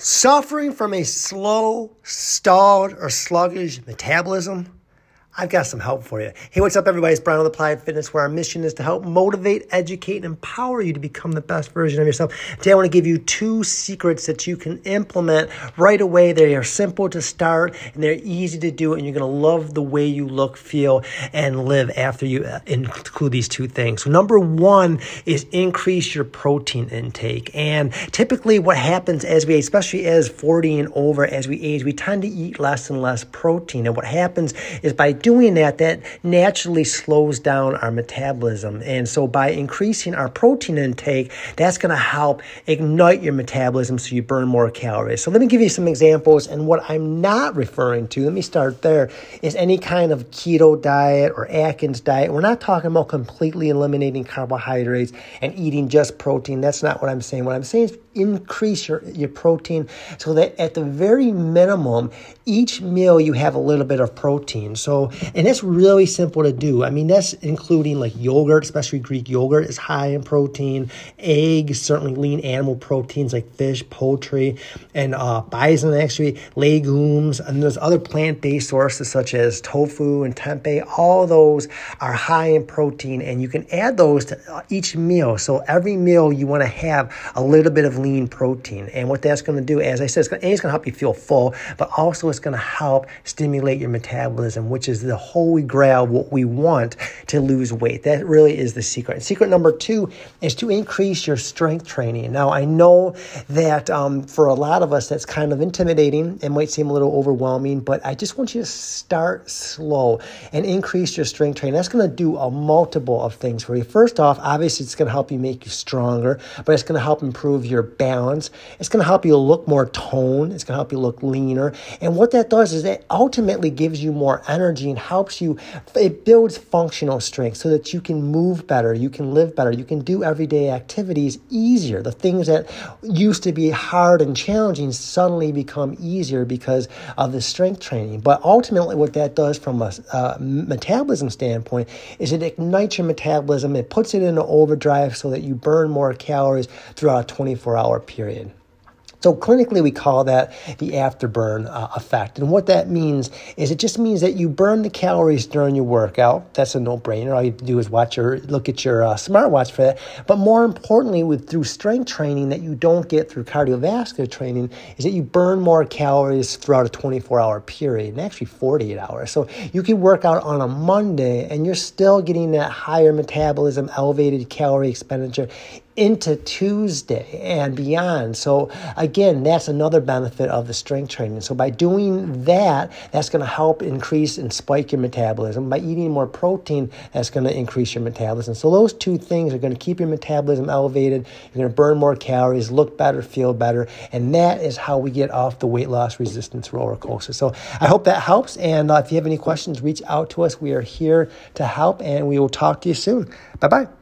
Suffering from a slow, stalled, or sluggish metabolism? I've got some help for you. Hey, what's up, everybody? It's Brian with Applied Fitness, where our mission is to help motivate, educate, and empower you to become the best version of yourself. Today, I want to give you two secrets that you can implement right away. They are simple to start and they're easy to do, and you're going to love the way you look, feel, and live after you uh, include these two things. So, number one is increase your protein intake. And typically, what happens as we, especially as 40 and over, as we age, we tend to eat less and less protein. And what happens is by that, that naturally slows down our metabolism. And so by increasing our protein intake, that's going to help ignite your metabolism so you burn more calories. So let me give you some examples. And what I'm not referring to, let me start there, is any kind of keto diet or Atkins diet. We're not talking about completely eliminating carbohydrates and eating just protein. That's not what I'm saying. What I'm saying is increase your, your protein so that at the very minimum, each meal you have a little bit of protein. So, and that's really simple to do. I mean, that's including like yogurt, especially Greek yogurt is high in protein, eggs, certainly lean animal proteins like fish, poultry, and uh, bison, actually, legumes, and there's other plant based sources such as tofu and tempeh. All those are high in protein, and you can add those to each meal. So, every meal you want to have a little bit of lean protein. And what that's going to do, as I said, it's it's going to help you feel full, but also it's going to help stimulate your metabolism, which is the holy grail, what we want to lose weight. That really is the secret. secret number two is to increase your strength training. Now, I know that um, for a lot of us, that's kind of intimidating. It might seem a little overwhelming, but I just want you to start slow and increase your strength training. That's going to do a multiple of things for you. First off, obviously, it's going to help you make you stronger, but it's going to help improve your balance. It's going to help you look more toned. It's going to help you look leaner. And what that does is it ultimately gives you more energy and helps you, it builds strength so that you can move better, you can live better, you can do everyday activities easier. The things that used to be hard and challenging suddenly become easier because of the strength training. But ultimately, what that does from a uh, metabolism standpoint is it ignites your metabolism, it puts it into overdrive so that you burn more calories throughout a 24 hour period. So clinically, we call that the afterburn uh, effect. And what that means is it just means that you burn the calories during your workout. That's a no-brainer. All you have to do is watch your look at your uh, smartwatch for that. But more importantly, with through strength training that you don't get through cardiovascular training, is that you burn more calories throughout a 24-hour period, and actually 48 hours. So you can work out on a Monday, and you're still getting that higher metabolism, elevated calorie expenditure into Tuesday and beyond. So, again, that's another benefit of the strength training. So, by doing that, that's going to help increase and spike your metabolism. By eating more protein, that's going to increase your metabolism. So, those two things are going to keep your metabolism elevated. You're going to burn more calories, look better, feel better. And that is how we get off the weight loss resistance roller coaster. So, I hope that helps. And uh, if you have any questions, reach out to us. We are here to help, and we will talk to you soon. Bye bye.